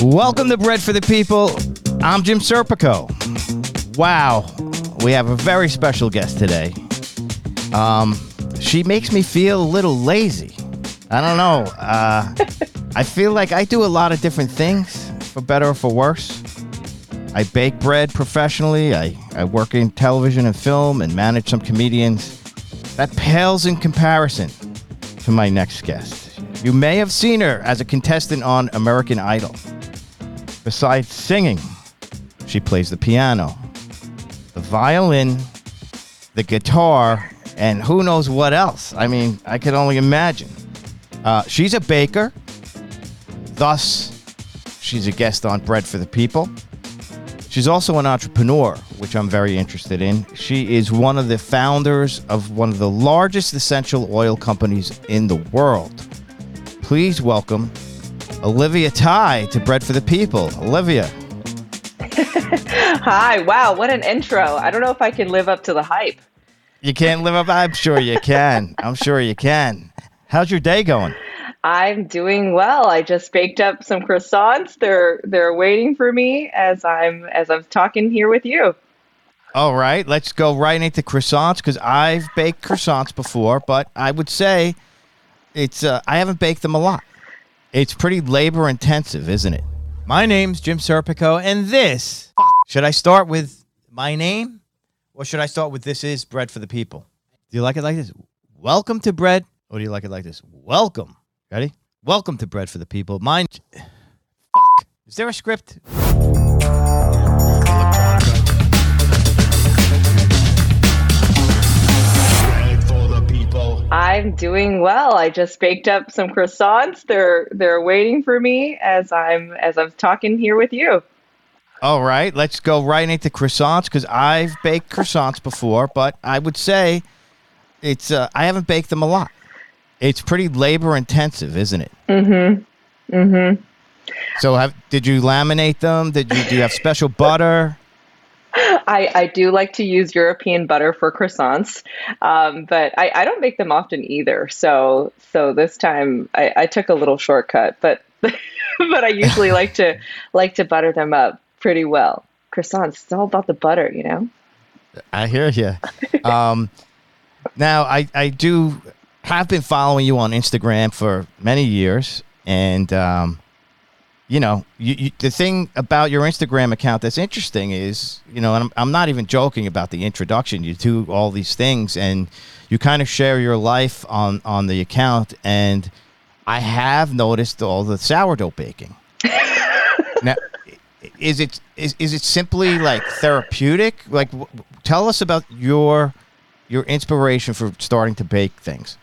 Welcome to Bread for the People. I'm Jim Serpico. Wow. We have a very special guest today. Um, she makes me feel a little lazy. I don't know. Uh, I feel like I do a lot of different things, for better or for worse. I bake bread professionally. I, I work in television and film and manage some comedians. That pales in comparison to my next guest. You may have seen her as a contestant on American Idol. Besides singing, she plays the piano, the violin, the guitar, and who knows what else. I mean, I can only imagine. Uh, she's a baker. Thus, she's a guest on Bread for the People. She's also an entrepreneur, which I'm very interested in. She is one of the founders of one of the largest essential oil companies in the world. Please welcome Olivia Thai to Bread for the People. Olivia. Hi. Wow, what an intro. I don't know if I can live up to the hype. You can't live up? I'm sure you can. I'm sure you can. How's your day going? I'm doing well. I just baked up some croissants. They're they're waiting for me as I'm as I'm talking here with you. All right, let's go right into croissants because I've baked croissants before, but I would say it's uh, I haven't baked them a lot. It's pretty labor intensive, isn't it? My name's Jim Serpico, and this. Should I start with my name, or should I start with "This is bread for the people"? Do you like it like this? Welcome to bread, or do you like it like this? Welcome. Ready? Welcome to Bread for the People. Mine. Fuck. Is there a script? I'm doing well. I just baked up some croissants. They're they're waiting for me as I'm as I'm talking here with you. All right, let's go right into croissants because I've baked croissants before, but I would say it's uh, I haven't baked them a lot. It's pretty labor intensive, isn't it? Mm-hmm. Mm-hmm. So, have did you laminate them? Did you do you have special butter? I, I do like to use European butter for croissants, um, but I, I don't make them often either. So so this time I, I took a little shortcut, but but I usually like to like to butter them up pretty well. Croissants, it's all about the butter, you know. I hear you. Um, now I I do have been following you on Instagram for many years, and um, you know, you, you, the thing about your Instagram account that's interesting is, you know, and I'm, I'm not even joking about the introduction. You do all these things, and you kind of share your life on on the account, and I have noticed all the sourdough baking. now, is it is, is it simply like therapeutic? Like, w- tell us about your your inspiration for starting to bake things.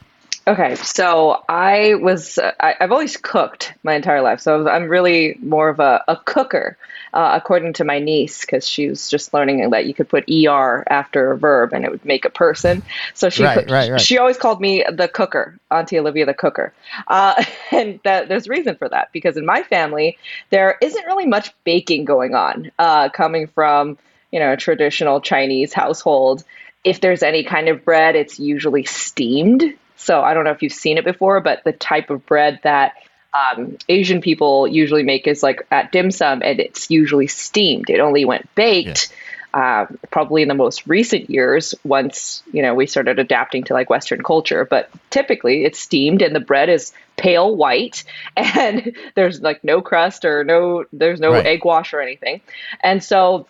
Okay, so I was, I, have always cooked my entire life. So I'm really more of a, a cooker, uh, according to my niece, because she was just learning that you could put ER after a verb and it would make a person. So she, right, right, right. she always called me the cooker, Auntie Olivia the cooker. Uh, and that, there's reason for that, because in my family, there isn't really much baking going on, uh, coming from, you know, a traditional Chinese household. If there's any kind of bread, it's usually steamed so I don't know if you've seen it before, but the type of bread that um, Asian people usually make is like at dim sum, and it's usually steamed. It only went baked uh, probably in the most recent years once you know we started adapting to like western culture but typically it's steamed and the bread is pale white and there's like no crust or no there's no Right. egg wash or anything and so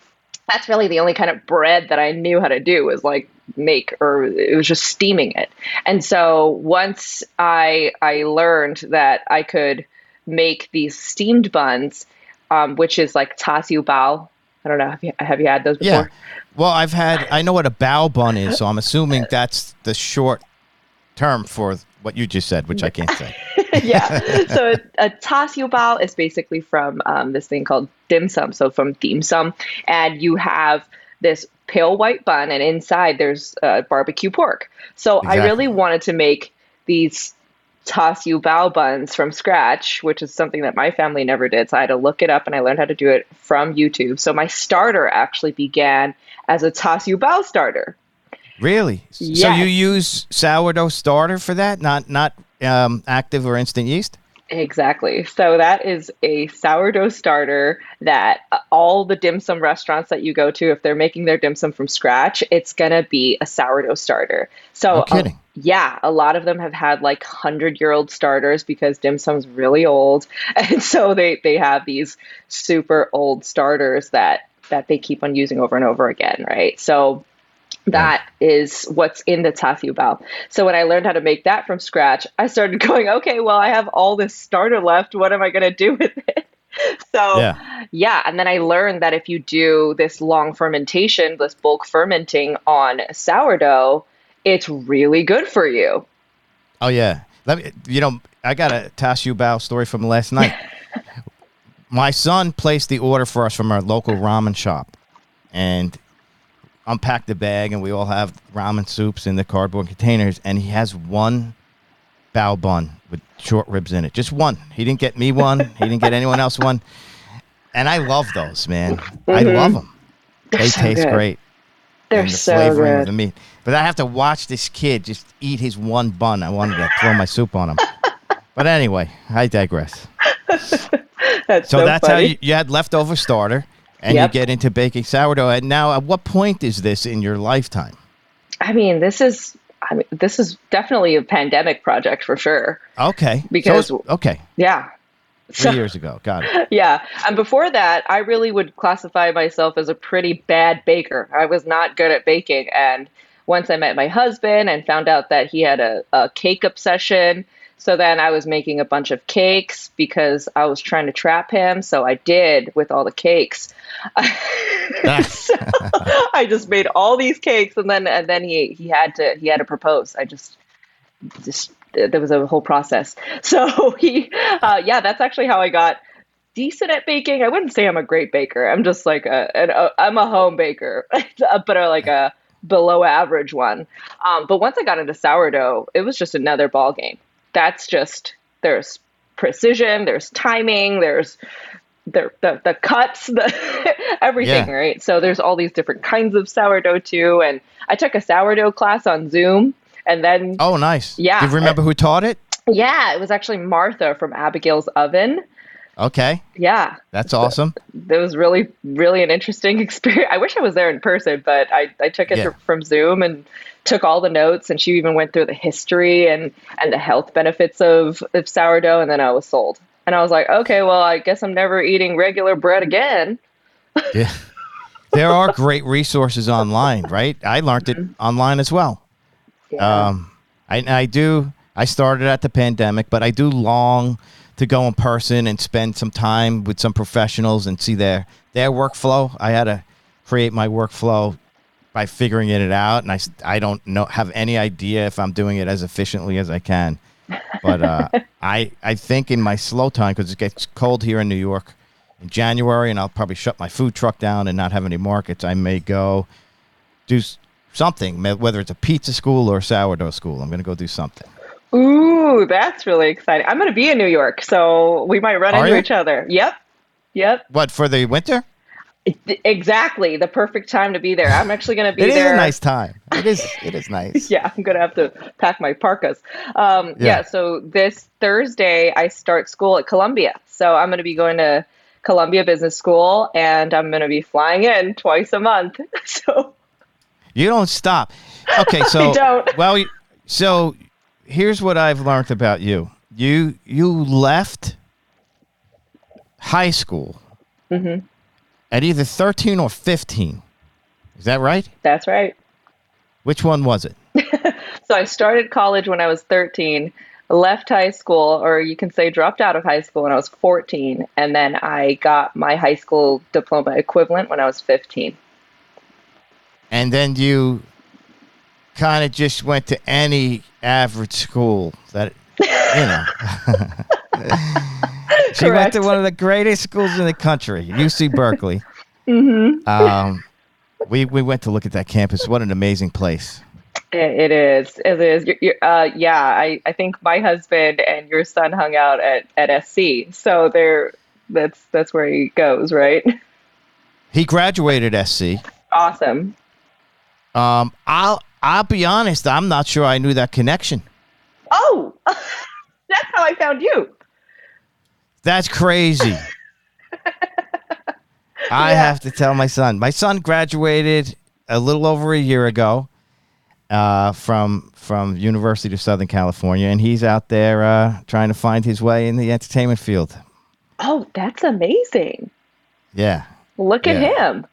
that's really the only kind of bread that I knew how to do was like make or it was just steaming it. And so once I I learned that I could make these steamed buns, um, which is like char siu bao. I don't know. Have you have you had those before? Yeah. before? Well, I've had. I know what a bao bun is, so I'm assuming that's the short term for what you just said, which I can't say. yeah. So a char siu bao is basically from um, this thing called dim sum. So from dim sum, and you have this pale white bun, and inside there's uh, barbecue pork. So I really wanted to make these char siu bao buns from scratch, which is something that my family never did. So I had to look it up, and I learned how to do it from YouTube. So my starter actually began as a char siu bao starter. Really? So you use sourdough starter for that, not not um, active or instant yeast? Exactly. So that is a sourdough starter that all the dim sum restaurants that you go to, if they're making their dim sum from scratch, it's gonna be a sourdough starter. So No uh, kidding. yeah, a lot of them have had like hundred year old starters because dim sum's really old, and so they they have these super old starters that that they keep on using over and over again, right? So that is what's in the char siu bao. So when I learned how to make that from scratch, I started going, okay, well, I have all this starter left. What am I going to do with it? So Yeah. yeah, and then I learned that if you do this long fermentation, this bulk fermenting on sourdough, it's really good for you. Oh yeah. Let me. You know, I got a Tashu Bao story from last night. My son placed the order for us from our local ramen shop, and unpacked the bag, and we all have ramen soups in the cardboard containers, and he has one bao bun with short ribs in it, just one. He didn't get me one. he didn't get anyone else one, and I love those, man. I love them. They Mm-hmm. so taste good. great. They're and the so flavoring of the meat. But I have to watch this kid just eat his one bun. I wanted to throw my soup on him. But anyway, I digress. That's So, so, that's how you, you had leftover starter, and Yep. you get into baking sourdough. And now, at what point is this in your lifetime? I mean, this is I mean, this is definitely a pandemic project for sure. Okay, Because- it's- okay, Yeah. three So- years ago, got it. Yeah. And before that, I really would classify myself as a pretty bad baker. I was not good at baking. And once I met my husband and found out that he had a, a cake obsession, so then I was making a bunch of cakes because I was trying to trap him. So I did with all the cakes. So I just made all these cakes and then and then he he had to he had to propose. I just just there was a whole process. So he uh, yeah, that's actually how I got decent at baking. I wouldn't say I'm a great baker. I'm just like a, an, a I'm a home baker, but a, like a below average one. Um, but once I got into sourdough, it was just another ball game. That's just there's precision, there's timing, there's the the, the cuts, the everything, Yeah. right? So there's all these different kinds of sourdough too. And I took a sourdough class on Zoom, and then Oh, nice. Yeah. Do you remember who taught it? yeah, it was actually Martha from Abigail's Oven. Okay, Yeah, that's awesome. that was really really an interesting experience. I wish I was there in person, but I, I took it Yeah. from Zoom and took all the notes, and she even went through the history and and the health benefits of, of sourdough, and then I was sold. And I was like, okay, well, I guess I'm never eating regular bread again. Yeah. There are great resources online, right? I learned it online as well. Yeah. Um, I, I do. I started at the pandemic, but I do long to go in person and spend some time with some professionals and see their their workflow. I had to create my workflow by figuring it out, and I, I don't know have any idea if I'm doing it as efficiently as I can. But uh, I I think in my slow time because it gets cold here in New York in January, and I'll probably shut my food truck down and not have any markets. I may go do something, whether it's a pizza school or a sourdough school. I'm going to go do something. Ooh, that's really exciting. I'm going to be in New York, so we might run Are into you? each other. Yep. Yep. What for the winter? Exactly. The perfect time to be there. I'm actually going to be It there. It is a nice time. It is. It is nice. yeah, I'm gonna have to pack my parkas. Um, yeah. Yeah. so this Thursday I start school at Columbia, so I'm gonna be going to Columbia Business School, and I'm going to be flying in twice a month. So You don't stop. Okay, so don't. well, so here's what I've learned about you. You you left high school Mm-hmm. At either 13 or 15. Is that right? that's right. Which one was it? So I started college when I was 13, left high school, or you can say dropped out of high school when I was 14, and then I got my high school diploma equivalent when I was 15. And then you kind of just went to any average school that you know. she went to one of the greatest schools in the country, UC Berkeley. mm-hmm. um, we we went to look at that campus. What an amazing place! It, it is. It is. You're, you're, uh, yeah, I, I think my husband and your son hung out at, at SC, so they're that's that's where he goes, right? He graduated SC. Awesome. Um, I'll I'll be honest. I'm not sure I knew that connection. Oh, that's how I found you. That's crazy. I Yeah. have to tell my son. My son graduated a little over a year ago uh, from from University of Southern California, and he's out there uh, trying to find his way in the entertainment field. Oh, that's amazing. Yeah. Look at Yeah. him.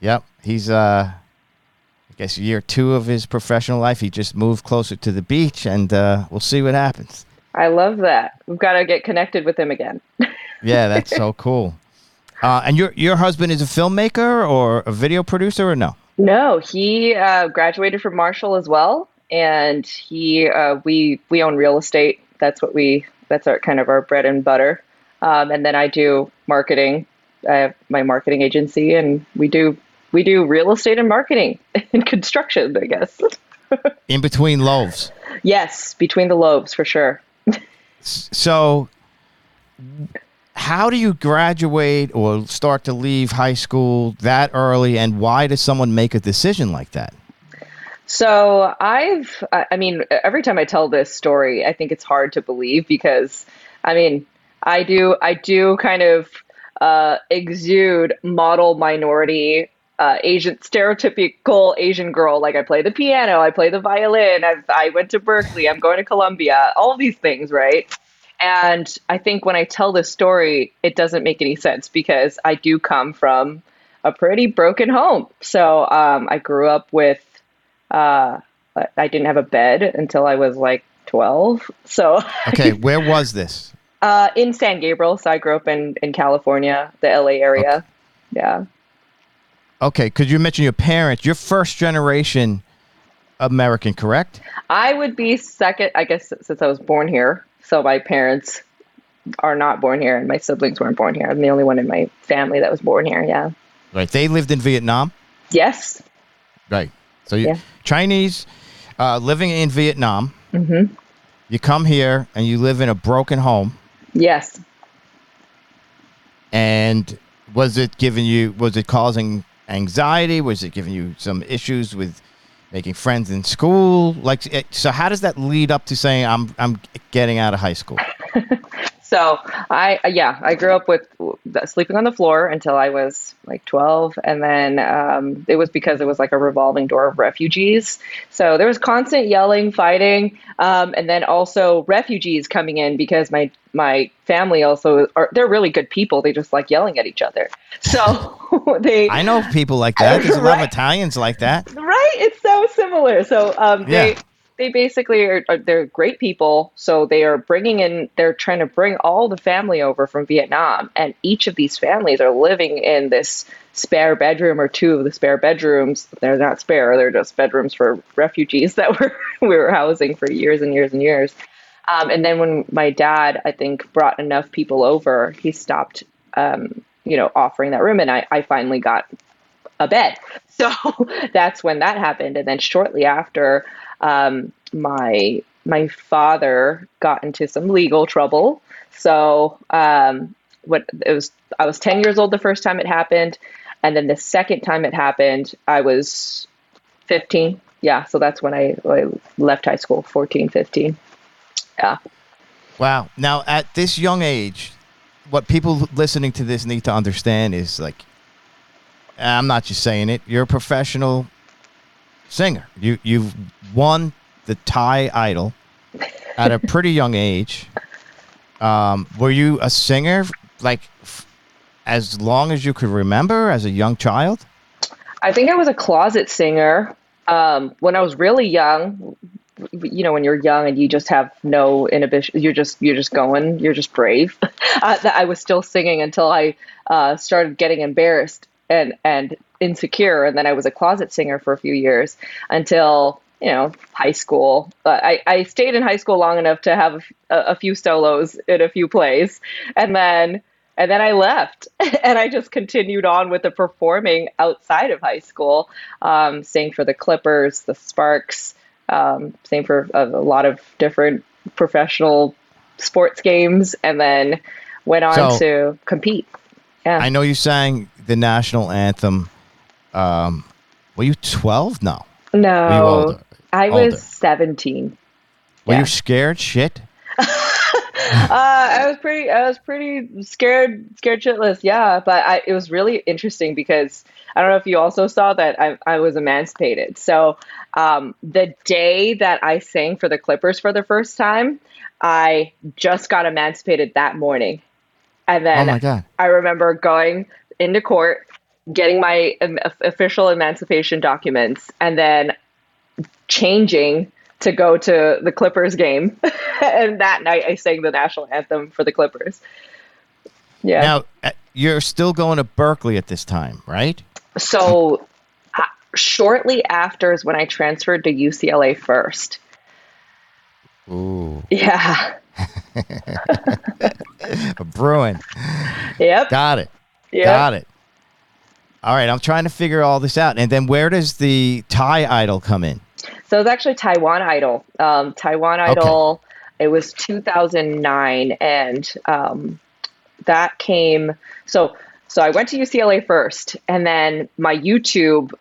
Yep. He's uh, I guess year two of his professional life. He just moved closer to the beach, and uh, we'll see what happens. I love that. We've got to get connected with him again. Yeah, that's so cool. Uh, and your your husband is a filmmaker or a video producer or no? No, he uh, graduated from Marshall as well, and he uh, we we own real estate. That's what we that's our kind of our bread and butter. Um, and then I do marketing. I have my marketing agency, and we do we do real estate and marketing and construction. I guess. In between loaves. yes, between the loaves for sure. So, how do you graduate or start to leave high school that early, and why does someone make a decision like that? So I've, I mean, every time I tell this story, I think it's hard to believe because, I mean, I do, I do kind of uh, exude model minority, uh, Asian, stereotypical Asian girl. Like I play the piano, I play the violin, I've, I went to Berkeley, I'm going to Columbia, all these things, right? And I think when I tell this story, it doesn't make any sense because I do come from a pretty broken home. So um, I grew up with uh, I- didn't have a bed until I was like 12. So Okay, where was this? uh, in San Gabriel, so I grew up in, in California, the LA area. Yeah. Okay, because you mentioned your parents. You're first generation American, correct? I would be second, I guess, since I was born here. So my parents are not born here, and my siblings weren't born here. I'm the only one in my family that was born here. Yeah. Right. They lived in Vietnam. Yes. Right. So you Yeah. Chinese uh, living in Vietnam. Mm-hmm. You come here and you live in a broken home. Yes. And was it giving you? Was it causing anxiety? Was it giving you some issues with making friends in school? Like, eh, so how does that lead up to saying I'm I'm getting out of high school? So I yeah I grew up with sleeping on the floor until I was like 12 and then um, it was because it was like a revolving door of refugees so there was constant yelling fighting um, and then also refugees coming in because my my family also are they're really good people they just like yelling at each other so they I know people like that. There's a lot of Italians like that. right it's so similar so um Yeah. they basically are, are they're great people so they are bringing in they're trying to bring all the family over from vietnam and each of these families are living in this spare bedroom or two of the spare bedrooms they're not spare they're just bedrooms for refugees that were we were housing for years and years and years um, and then when my dad i think brought enough people over he stopped um, you know offering that room and I, I finally got a bed. So that's when that happened. And then shortly after, um, my my father got into some legal trouble. So um, what it was, I was ten years old the first time it happened, and then the second time it happened, I was fifteen. Yeah, so that's when I, I left high school, 14, 15. Yeah. Wow. Now, at this young age, what people listening to this need to understand is like, I'm not just saying it. You're a professional singer. You you've won the Thai Idol at a pretty young age. Um, were you a singer like f- as long as you could remember as a young child? I think I was a closet singer um, when I was really young. You know, when you're young and you just have no inhibition, you're just you're just going, you're just brave. uh, that I was still singing until I uh, started getting embarrassed and and insecure, and then I was a closet singer for a few years until you know high school. But I I stayed in high school long enough to have a, a few solos in a few plays, and then and then I left and I just continued on with the performing outside of high school, um, sang for the Clippers, the Sparks, um, sang for a, a, lot of different professional sports games, and then went on so, to compete. Yeah. I know you sang the national anthem. Um, were you 12? No. No. I was 17. Were yeah. you scared shit? uh, I was pretty, I was pretty scared, scared shitless. Yeah, but I, it was really interesting because I don't know if you also saw that I, I was emancipated. So um, the day that I sang for the Clippers for the first time, I just got emancipated that morning, and then oh my God. I remember going into court, getting my um, official emancipation documents, and then changing to go to the Clippers game. and that night I sang the national anthem for the Clippers. Yeah. Now, uh, you're still going to Berkeley at this time, right? So, uh, shortly after is when I transferred to UCLA first. Ooh. Yeah. Bruin. Yep. Got it. Yep. Got it. All right, I'm trying to figure all this out. And then where does the Thai Idol come in? So it's actually Taiwan Idol. Um, Taiwan Idol. Okay. It was 2009, and um, that came. So so I went to UCLA first, and then my YouTube.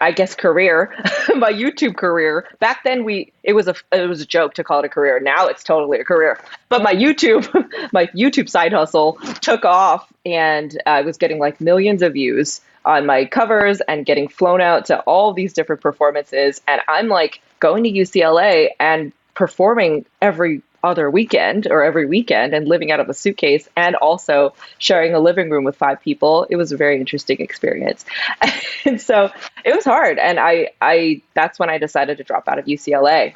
I guess career, my YouTube career. Back then, we it was a it was a joke to call it a career. Now it's totally a career. But my YouTube, my YouTube side hustle took off, and I was getting like millions of views on my covers and getting flown out to all these different performances. And I'm like going to UCLA and performing every other weekend or every weekend and living out of a suitcase and also sharing a living room with five people it was a very interesting experience. And so it was hard. And i i that's when i decided to drop out of ucla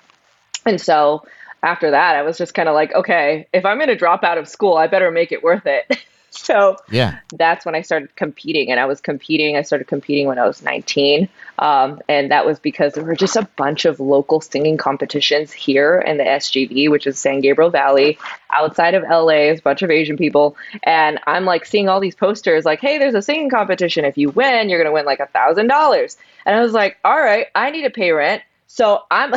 and so after that i was just kind of like okay if i'm going to drop out of school i better make it worth it so yeah, that's when I started competing, and I was competing. I started competing when I was 19, um, and that was because there were just a bunch of local singing competitions here in the SGV, which is San Gabriel Valley, outside of LA. It's a bunch of Asian people, and I'm like seeing all these posters, like, "Hey, there's a singing competition. If you win, you're gonna win like a thousand dollars." And I was like, "All right, I need to pay rent." So I'm,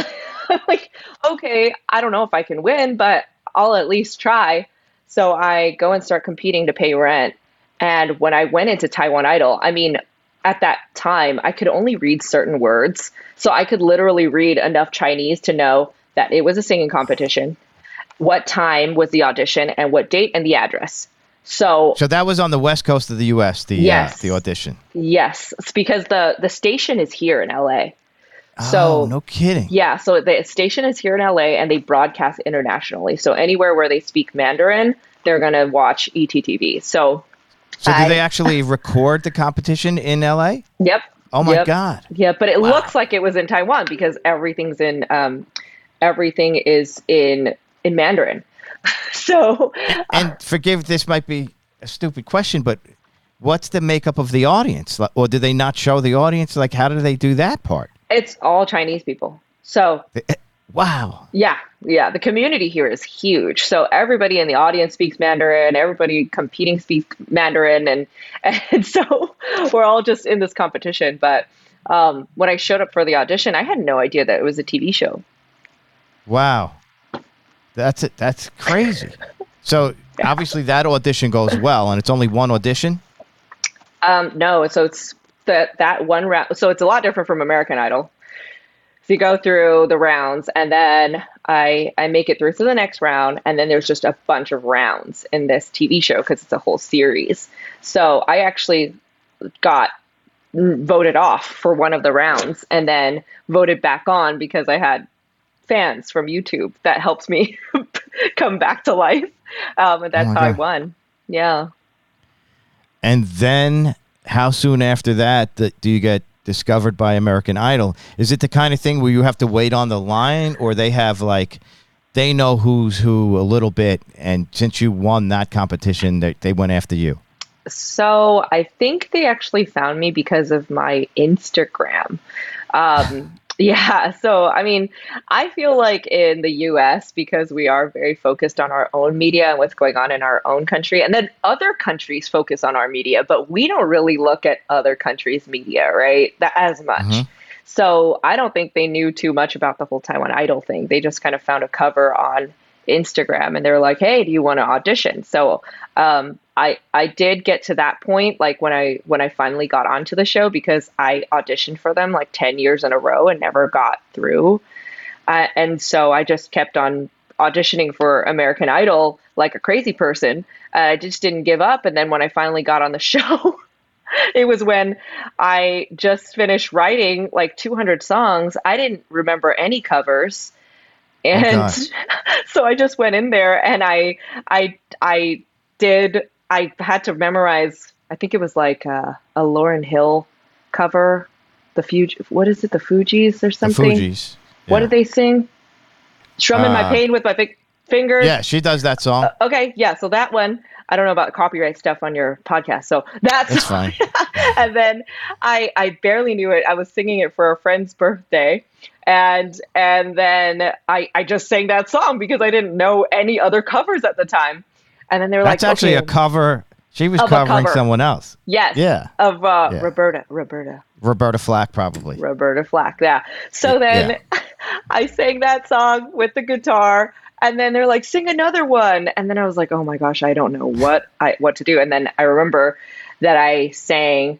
I'm like, okay, I don't know if I can win, but I'll at least try. So I go and start competing to pay rent. And when I went into Taiwan Idol, I mean, at that time, I could only read certain words. So I could literally read enough Chinese to know that it was a singing competition, what time was the audition, and what date and the address. So, so that was on the west coast of the U.S. The uh, yes, uh, the audition. Yes, it's because the the station is here in L.A. So oh, no kidding. Yeah, so the station is here in LA and they broadcast internationally. So anywhere where they speak Mandarin, they're going to watch ETTV. So So I, do they actually record the competition in LA? Yep. Oh my yep. god. Yeah, but it wow. looks like it was in Taiwan because everything's in um, everything is in in Mandarin. so and, and forgive this might be a stupid question, but what's the makeup of the audience? Or do they not show the audience? Like, how do they do that part? It's all Chinese people. So, eh, wow. Yeah, yeah. The community here is huge. So everybody in the audience speaks Mandarin. Everybody competing speaks Mandarin, and and so we're all just in this competition. But um, when I showed up for the audition, I had no idea that it was a TV show. Wow, that's it. That's crazy. so yeah. obviously that audition goes well, and it's only one audition. Um, no, so it's that that one round. So it's a lot different from American Idol. So you go through the rounds, and then I I make it through to the next round, and then there's just a bunch of rounds in this TV show because it's a whole series. So I actually got voted off for one of the rounds, and then voted back on because I had fans from YouTube that helped me come back to life, um, and that's Oh how I won. Yeah. And then, how soon after that do you get discovered by American Idol? Is it the kind of thing where you have to wait on the line, or they have like they know who's who a little bit, and since you won that competition, they, they went after you? So I think they actually found me because of my Instagram. Um, yeah. So, I mean, I feel like in the US, because we are very focused on our own media and what's going on in our own country, and then other countries focus on our media, but we don't really look at other countries' media, right? That as much. So I don't think they knew too much about the whole Taiwan Idol thing. They just kind of found a cover on Instagram and they were like, "Hey, do you want to audition?" So um, I I did get to that point like when I when I finally got onto the show because I auditioned for them like ten years in a row and never got through, uh, and so I just kept on auditioning for American Idol like a crazy person. Uh, I just didn't give up, and then when I finally got on the show. it was when I just finished writing like 200 songs. I didn't remember any covers. And God. so I just went in there and I I I did I had to memorize I think it was like a, a Lauryn Hill cover, the Fuji what is it, the Fugees or The something? Fugees. What did they sing? Strumming my Uh, pain with my fi- fingers. Yeah, she does that song. Okay, yeah, so that one I don't know about copyright stuff on your podcast, so that's That's fine. and then I I barely knew it. I was singing it for a friend's birthday, and and then I I just sang that song because I didn't know any other covers at the time, and then they were like, That's like, actually okay, a cover. She was covering cover. someone else. yes, Yeah. of uh, Yeah. Roberta Roberta Roberta Flack, probably. Roberta Flack. Yeah. So then I sang that song with the guitar and then they're like sing another one and then I was like, "Oh my gosh, I don't know what I what to do." And then I remember that I sang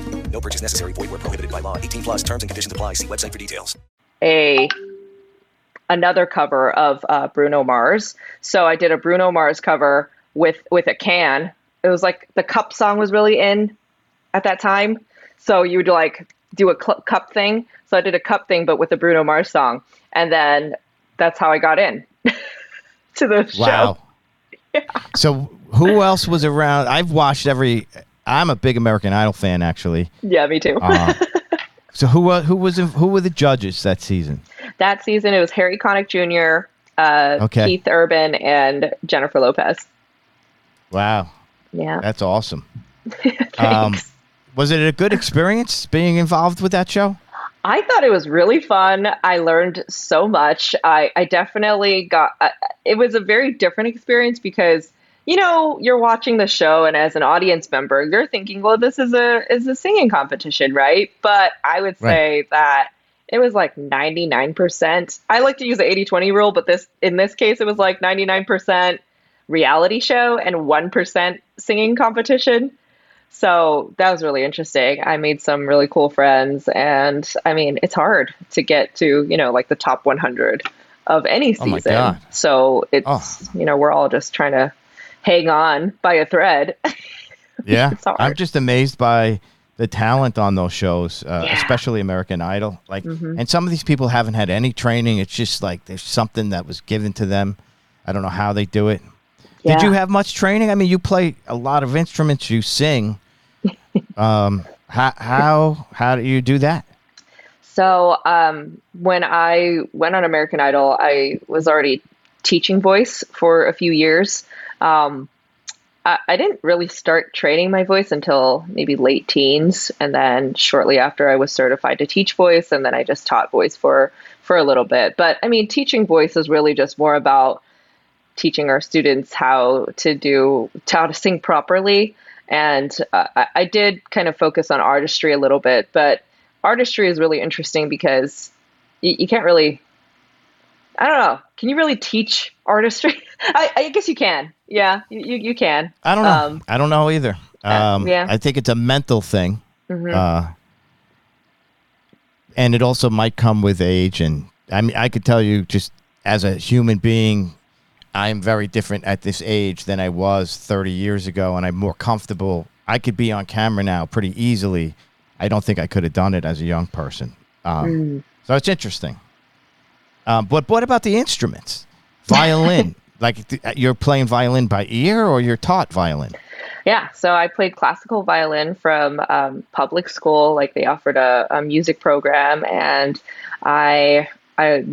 No purchase necessary. Void where prohibited by law. 18 plus terms and conditions apply. See website for details. a another cover of uh, Bruno Mars. So I did a Bruno Mars cover with with a can. It was like the cup song was really in at that time. So you would like do a cl- cup thing. So I did a cup thing, but with a Bruno Mars song, and then that's how I got in to the show. Wow. So who else was around? I've watched every. I'm a big American Idol fan, actually. Yeah, me too. Uh, so who wa- who was who were the judges that season? that season, it was Harry Connick Jr., uh, Okay. Keith Urban, and Jennifer Lopez. Wow, Yeah. that's awesome. Um, was it a good experience being involved with that show? I thought it was really fun. I learned so much. I, I definitely got uh, it was a very different experience because you know you're watching the show and as an audience member you're thinking well this is a is a singing competition right but I would say that it was like 99% I like to use the 80-20 rule but this in this case it was like 99% reality show and 1% singing competition so that was really interesting. I made some really cool friends, and I mean, it's hard to get to you know like the top 100 of any Oh season. God. So it's Oh. you know we're all just trying to hang on by a thread. Yeah, I'm just amazed by the talent on those shows, uh, Yeah. especially American Idol. Like, Mhm. and some of these people haven't had any training. It's just like there's something that was given to them. I don't know how they do it. Did you have much training? I mean, you play a lot of instruments. You sing. um, how how how do you do that? So um, when I went on American Idol, I was already teaching voice for a few years. Um, I, I didn't really start training my voice until maybe late teens, and then shortly after, I was certified to teach voice, and then I just taught voice for for a little bit. But I mean, teaching voice is really just more about teaching our students how to do how to sing properly. And uh, I, did kind of focus on artistry a little bit, but artistry is really interesting because you, you can't really I don't know. Can you really teach artistry? I, I guess you can. Yeah, you, you can. I don't know. Um, I don't know either. Um, yeah. I think it's a mental thing. Mhm. Uh, and it also might come with age. And I mean, I could tell you just as a human being, I'm very different at this age than I was 30 years ago. And I'm more comfortable. I could be on camera now pretty easily. I don't think I could have done it as a young person. Um, Mm. So it's interesting. Um, but what about the instruments? Violin. like th- you're playing violin by ear or you're taught violin? Yeah, so I played classical violin from um, public school. Like they offered a, a music program, and I I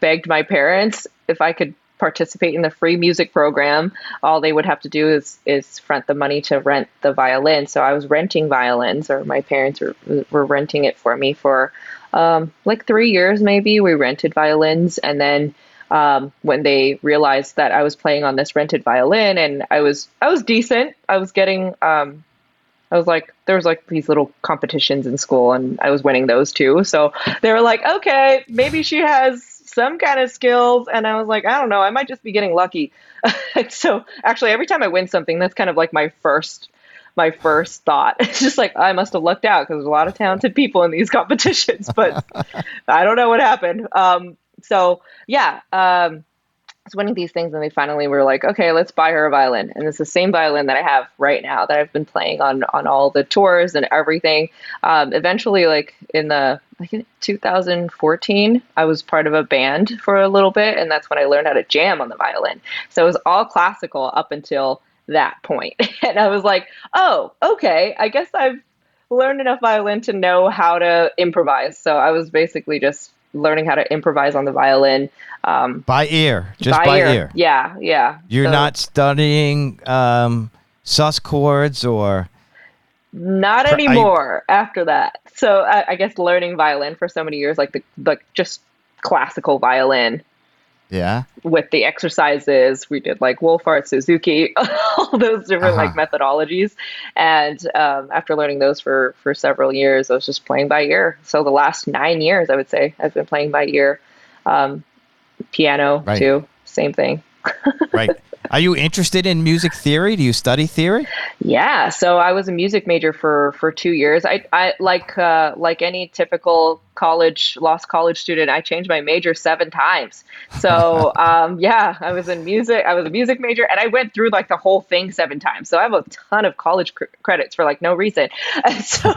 begged my parents if I could participate in the free music program. All they would have to do is is front the money to rent the violin. So I was renting violins, or my parents were were renting it for me for um, like three years maybe. We rented violins, and then um, when they realized that I was playing on this rented violin and I was I was decent. I was getting um, I was like there was like these little competitions in school and I was winning those too. So they were like, okay, maybe she has some kind of skills and I was like, I don't know, I might just be getting lucky. so actually every time I win something, that's kind of like my first my first thought. It's just like I must have lucked out because there's a lot of talented people in these competitions, but I don't know what happened. Um, so yeah, um, I was winning these things, and they finally were like, "Okay, let's buy her a violin." And it's the same violin that I have right now that I've been playing on on all the tours and everything. Um, eventually, like in the like in 2014, I was part of a band for a little bit, and that's when I learned how to jam on the violin. So it was all classical up until that point, and I was like, "Oh, okay, I guess I've." learned enough violin to know how to improvise. So I was basically just learning how to improvise on the violin. Um, By ear, just by, ear. Yeah, yeah. You're So not studying um, sus chords or not Pr- are you- anymore after that. So I, I guess learning violin for so many years, like the like just classical violin yeah. with the exercises. We did like Wohlfahrt, Suzuki, all those different like Uh-huh. methodologies. And um, after learning those for for several years, I was just playing by ear. So the last nine years, I would say, I've been playing by ear. Um, piano Right. too, same thing. Right. Are you interested in music theory? Do you study theory? Yeah, so I was a music major for for two years. I I like uh, like any typical college lost college student. I changed my major seven times. So um, yeah, I was in music. I was a music major, and I went through like the whole thing seven times. So I have a ton of college cr- credits for like no reason. And so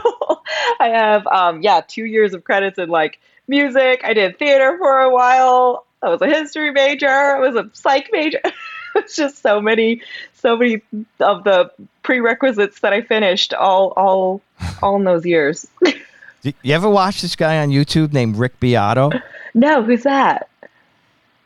I have um, yeah two years of credits in like music. I did theater for a while. I was a history major. I was a psych major. it's just so many so many of the prerequisites that I finished all all all in those years. You ever watch this guy on YouTube named Rick Beato? no, who's that?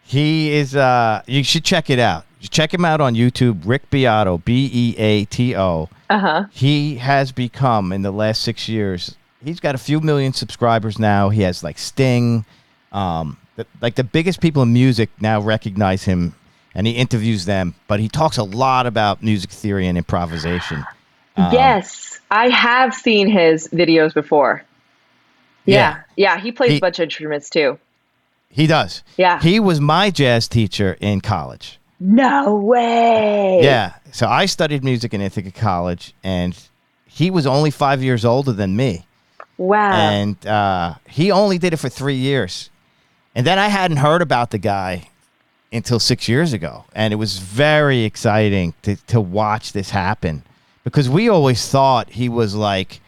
He is. Uh, you should check it out. Check him out on YouTube. Rick Beato, B E A T O. Uh huh. He has become in the last six years. He's got a few million subscribers now. He has like Sting, um, the, like the biggest people in music now recognize him, and he interviews them. But he talks a lot about music theory and improvisation. Um, yes, I have seen his videos before. Yeah, yeah, he plays He- a bunch of instruments too. He does. Yeah. He was my jazz teacher in college. No way. Yeah. So I studied music in Ithaca College, and he was only five years older than me. Wow. and uh, he only did it for three years. And then I hadn't heard about the guy until six years ago, and it was very exciting to to watch this happen because we always thought he was like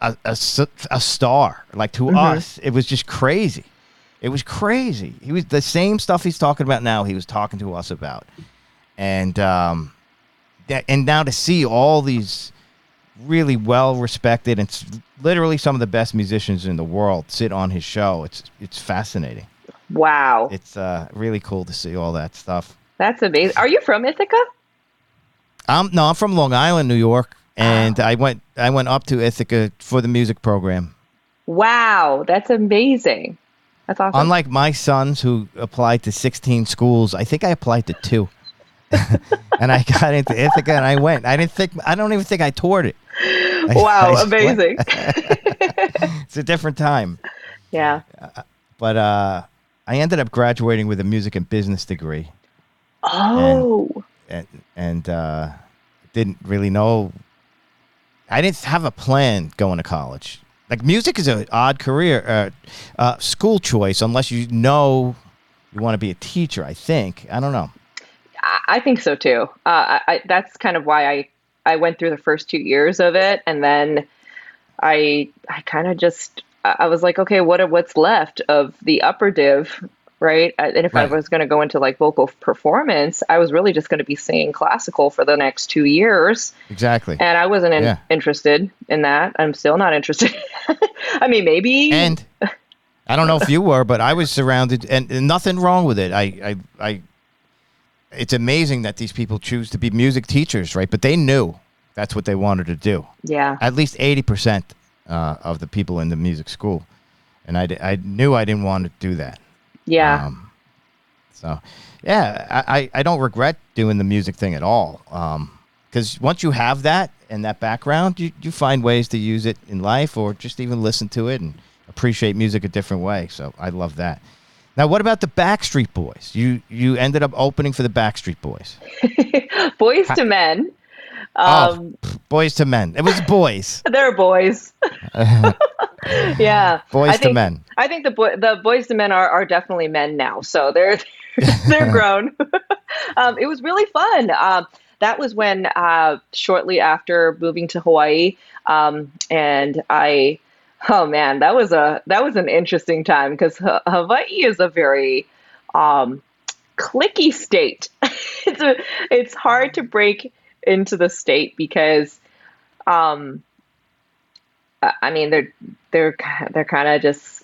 a a star. Like to us, it was just crazy. It was crazy. He was the same stuff he's talking about now. He was talking to us about, and um, that, and now to see all these really well respected and literally some of the best musicians in the world sit on his show. It's it's fascinating. wow. It's uh, really cool to see all that stuff. That's amazing. Are you from Ithaca? I'm no, I'm from Long Island, New York, and I went I went up to Ithaca for the music program. Wow, that's amazing. That's awesome. Unlike my sons who applied to 16 schools, I think I applied to two. and I got into Ithaca and I went. I didn't think, I don't even think I toured it. Wow, I- amazing. It's a different time. yeah. But uh, I ended up graduating with a music and business degree Oh. and, and uh, didn't really know. I didn't have a plan going to college. Like music is an odd career, uh, uh, school choice, unless you know you want to be a teacher. I think I don't know. I I think so too. Uh, I, I, that's kind of why I I went through the first two years of it, and then I I kind of just I was like, okay, what what's left of the upper div, right? Uh, And if I was going to go into like vocal performance, I was really just going to be singing classical for the next two years, Exactly. and I wasn't in, Yeah. interested in that. I'm still not interested. I mean, maybe. And I don't know if you were, but I was surrounded, and, and nothing wrong with it. I, I, I, it's amazing that these people choose to be music teachers, right? But they knew that's what they wanted to do. yeah. At least eighty percent uh, of the people in the music school, and I, I knew I didn't want to do that. Yeah. Um, so, yeah, I, I don't regret doing the music thing at all. Because once you have that and that background, you, you find ways to use it in life or just even listen to it and appreciate music a different way. So I love that. Now, what about the Backstreet Boys? You you ended up opening for the Backstreet Boys. Boyz II Men. Um, oh, Boyz II Men. It was boys. They're boys. yeah, Boys I to men. I think the boy, the Boyz II Men are, are definitely men now, so they're they're grown. um, it was really fun. Um, that was when uh, shortly after moving to Hawaii, um, and I, oh man, that was a that was an interesting time because Hawaii is a very um, clicky state. it's a, it's hard to break into the state because um I I mean they're they're they're kind of just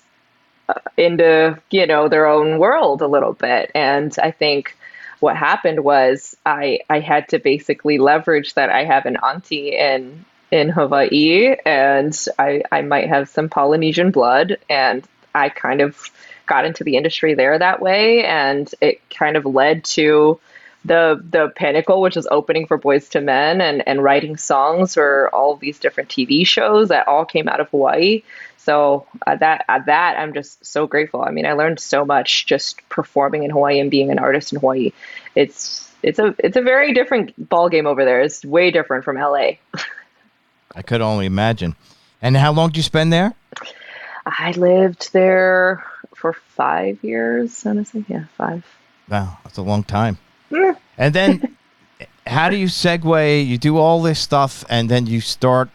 uh, into you know their own world a little bit and I think what happened was I I had to basically leverage that I have an auntie in in Hawaii and I I might have some Polynesian blood and I kind of got into the industry there that way and it kind of led to the the pinnacle which is opening for Boyz II Men and and writing songs for all these different tv shows that all came out of hawaii. So uh, that uh, that i'm just so grateful. I mean i learned so much just performing in hawaii and being an artist in hawaii. It's it's a it's a very different ball game over there. It's way different from la I could only imagine. And how long did you spend there? i lived there for five years honestly yeah five Wow, that's a long time. And then, how do you segue? You do all this stuff, and then you start.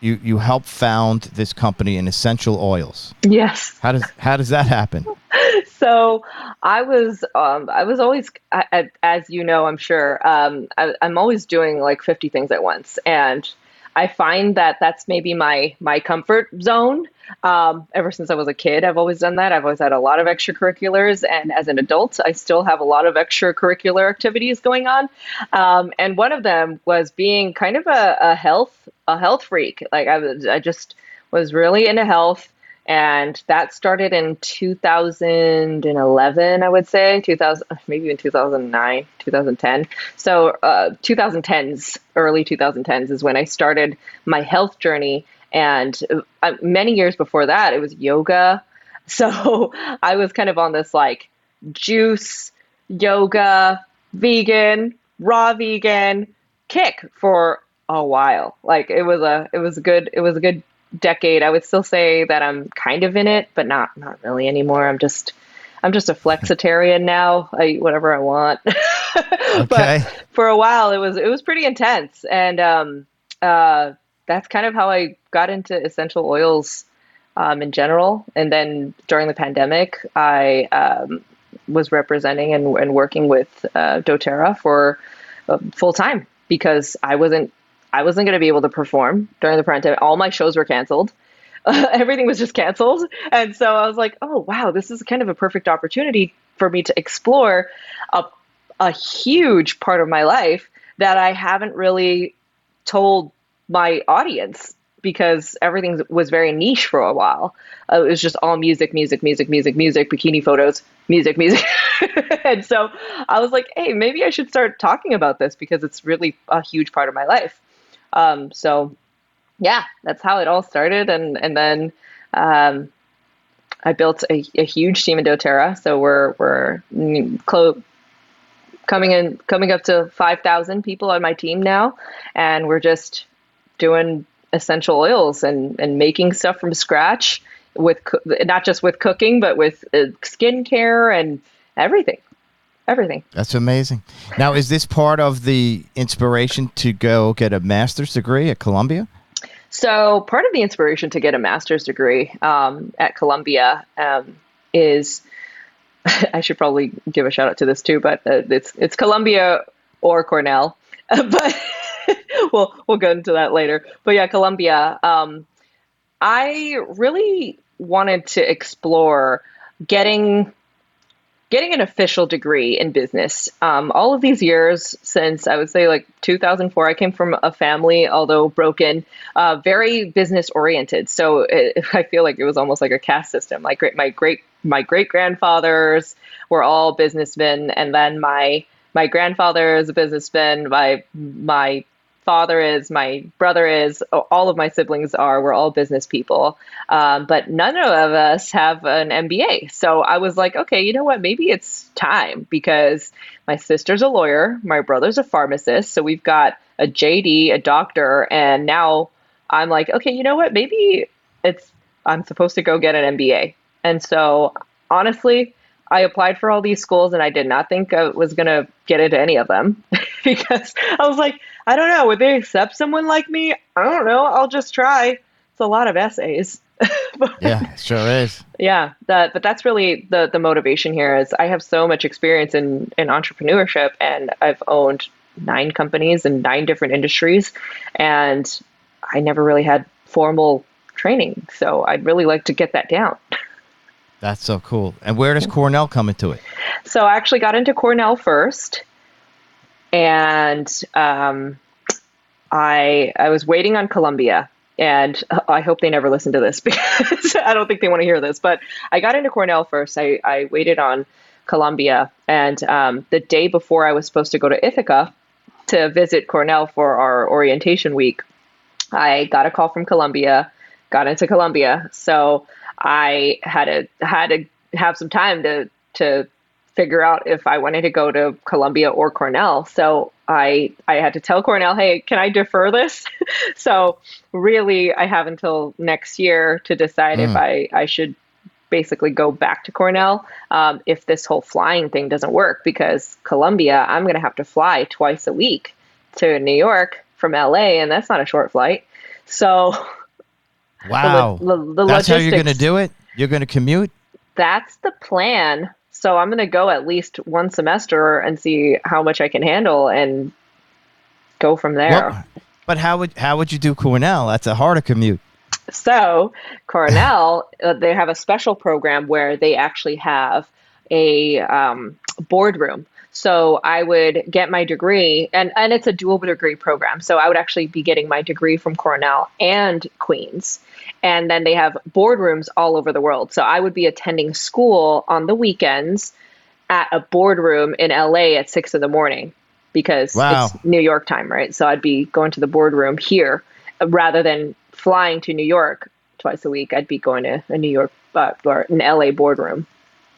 You you help found this company in essential oils. yes How does how does that happen? so I was um, I was always I- I- as you know I'm sure um, I, I'm always doing like 50 things at once and I find that that's maybe my my comfort zone. Um, ever since I was a kid I've always done that. I've always had a lot of extracurriculars and as an adult I still have a lot of extracurricular activities going on. Um, and one of them was being kind of a, a health a health freak. Like I was I just was really into health and that started in 2011 i would say 2000 maybe even 2009 2010 so uh, 2010s early 2010s is when i started my health journey. And uh, many years before that it was yoga. So i was kind of on this like juice yoga vegan raw vegan kick for a while. Like it was a it was a good it was a good decade i would still say that i'm kind of in it but not not really anymore. I'm just i'm just a flexitarian now. I eat whatever i want. Okay. but for a while it was it was pretty intense. And um uh that's kind of how i got into essential oils um, in general. And then during the pandemic i um, was representing and, and working with uh, doTERRA for uh, full time because i wasn't I wasn't going to be able to perform during the pandemic. All my shows were canceled. everything was just canceled. And so I was like, oh, wow, this is kind of a perfect opportunity for me to explore a, a huge part of my life that I haven't really told my audience because everything was very niche for a while. Uh, it was just all music, music, music, music, music, bikini photos, music, music. and so I was like, hey, maybe I should start talking about this because it's really a huge part of my life. Um, so yeah, that's how it all started. And, and then, um, I built a, a huge team in doTERRA. So we're, we're clo- coming in, coming up to 5,000 people on my team now. And we're just doing essential oils and, and making stuff from scratch with not just with cooking, but with uh, skincare and everything. Everything. That's amazing. Now, is this part of the inspiration to go get a master's degree at Columbia? So, part of the inspiration to get a master's degree um, at Columbia um, is I should probably give a shout out to this too, but uh, it's it's Columbia or Cornell, but we'll we'll go into that later. But yeah, Columbia. Um, I really wanted to explore getting getting an official degree in business. Um, all of these years since I would say like 2004, I came from a family, although broken, uh, very business oriented. So it, I feel like it was almost like a caste system. Like my great my great grandfathers were all businessmen, and then my my grandfather is a businessman. My my father is, my brother is, all of my siblings are. We're all business people, um, but none of us have an MBA. So I was like, okay, you know what? Maybe it's time because my sister's a lawyer, my brother's a pharmacist, so we've got a JD, a doctor, and now I'm like, okay, you know what? Maybe it's I'm supposed to go get an MBA. And so honestly, I applied for all these schools and I did not think I was going to get into any of them because I was like, I don't know, would they accept someone like me? I don't know. I'll just try. It's a lot of essays. but, yeah, sure is. Yeah, that but that's really the the motivation here is I have so much experience in in entrepreneurship and I've owned nine companies in nine different industries and I never really had formal training. So I'd really like to get that down. That's so cool. And where does Cornell come into it? So I actually got into Cornell first, and um, I I was waiting on Columbia, and I hope they never listen to this because I don't think they want to hear this. But I got into Cornell first. I I waited on Columbia, and um, the day before I was supposed to go to Ithaca to visit Cornell for our orientation week, I got a call from Columbia, got into Columbia. So I had to had to have some time to to figure out if I wanted to go to Columbia or Cornell. So I I had to tell Cornell, hey, can I defer this? so really, I have until next year to decide mm. if hmm. I I should basically go back to Cornell um, if this whole flying thing doesn't work because Columbia, I'm going to have to fly twice a week to New York from LA, and that's not a short flight. So Wow. The, the, the That's how you're going to do it? You're going to commute? That's the plan. So I'm going to go at least one semester and see how much I can handle and go from there. Well, but how would how would you do Cornell? That's a harder commute. So Cornell, uh, they have a special program where they actually have a um, boardroom. So I would get my degree, and, and it's a dual degree program. So I would actually be getting my degree from Cornell and Queen's. And then they have boardrooms all over the world. So I would be attending school on the weekends at a boardroom in LA at six in the morning because wow. it's New York time, right? So I'd be going to the boardroom here rather than flying to New York twice a week. I'd be going to a New York uh, or an LA boardroom.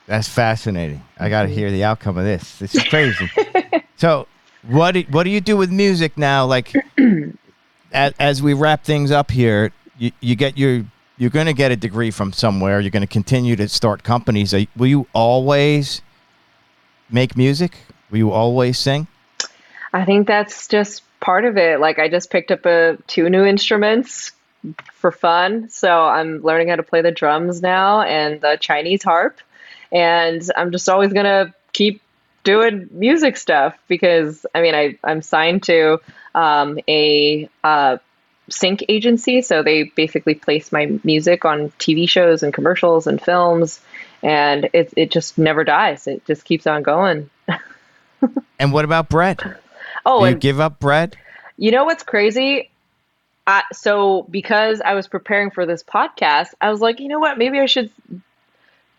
That's fascinating. I got to mm-hmm. hear the outcome of this. This is crazy. so, what do, what do you do with music now? Like, as, as we wrap things up here, you, you get your you're going to get a degree from somewhere. You're going to continue to start companies. Will you always make music? Will you always sing? I think that's just part of it. Like I just picked up a two new instruments for fun. So I'm learning how to play the drums now and the Chinese harp and I'm just always gonna keep doing music stuff because I mean I I'm signed to um, a uh, sync agency, so they basically place my music on TV shows and commercials and films, and it it just never dies. It just keeps on going. and what about Brett? Oh, you give up Brett? You know what's crazy? I, so because I was preparing for this podcast, I was like, you know what? Maybe I should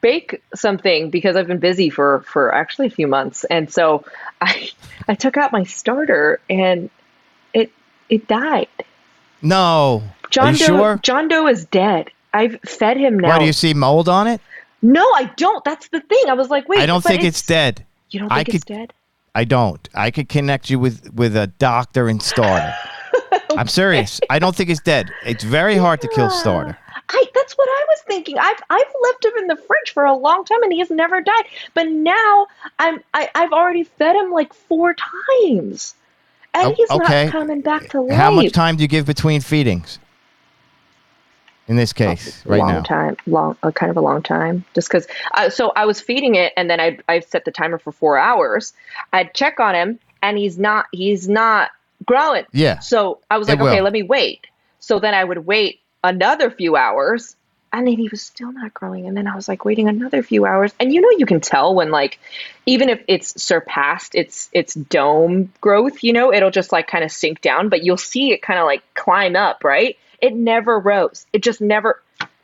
bake something because I've been busy for for actually a few months, and so I I took out my starter and it it died. No. John Doe sure? John Doe is dead. I've fed him now. Why do you see mold on it? no, I don't. That's the thing. I was like, wait. I don't think it's, dead. You don't I think it's could- dead? I don't. I could connect you with with a doctor and starter. I'm serious. I don't think it's dead. It's very hard to kill starter. I that's what I was thinking. I've I've left him in the fridge for a long time and he has never died. But now I'm I, I've already fed him like four times. And Oh, he's okay. not coming back to life. How much time do you give between feedings? In this case, right long now. time, long, uh, kind of a long time. Just because, uh, so I was feeding it, and then I I set the timer for four hours. I'd check on him, and he's not he's not growing. Yeah. So I was It like, okay, let me wait. So then I would wait another few hours, and then he was still not growing. And then I was like waiting another few hours, and you know you can tell when like even if it's surpassed its its dome growth, you know it'll just like kind of sink down, but you'll see it kind of like climb up, right? It never rose. It just never.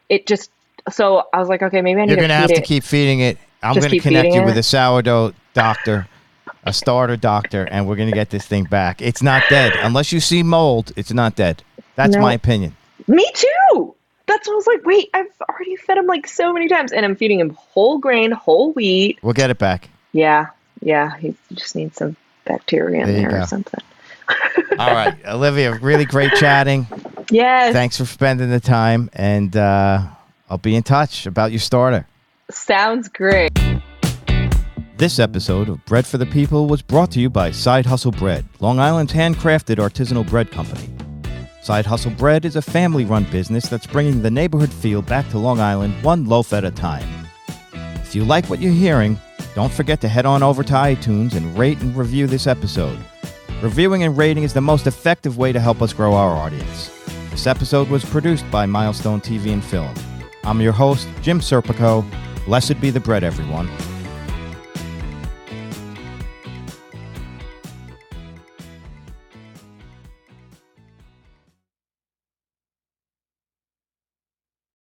It just. So I was like, okay, maybe I need You're gonna have it. to keep feeding it. I'm Just gonna connect you it? with a sourdough doctor, a starter doctor, and we're gonna get this thing back. It's not dead unless you see mold. It's not dead. That's No. my opinion. Me too. That's what I was like. Wait, I've already fed him like so many times, and I'm feeding him whole grain, whole wheat. We'll get it back. Yeah, yeah. He just needs some bacteria in There there or go. something. All right, Olivia. Really great chatting. Yes. Thanks for spending the time, and uh, I'll be in touch about your starter. Sounds great. This episode of Bread for the People was brought to you by Side Hustle Bread, Long Island's handcrafted artisanal bread company. Side Hustle Bread is a family run business that's bringing the neighborhood feel back to Long Island one loaf at a time. If you like what you're hearing, don't forget to head on over to iTunes and rate and review this episode. Reviewing and rating is the most effective way to help us grow our audience. This episode was produced by Milestone TV and Film. I'm your host, Jim Serpico. Blessed be the bread, everyone.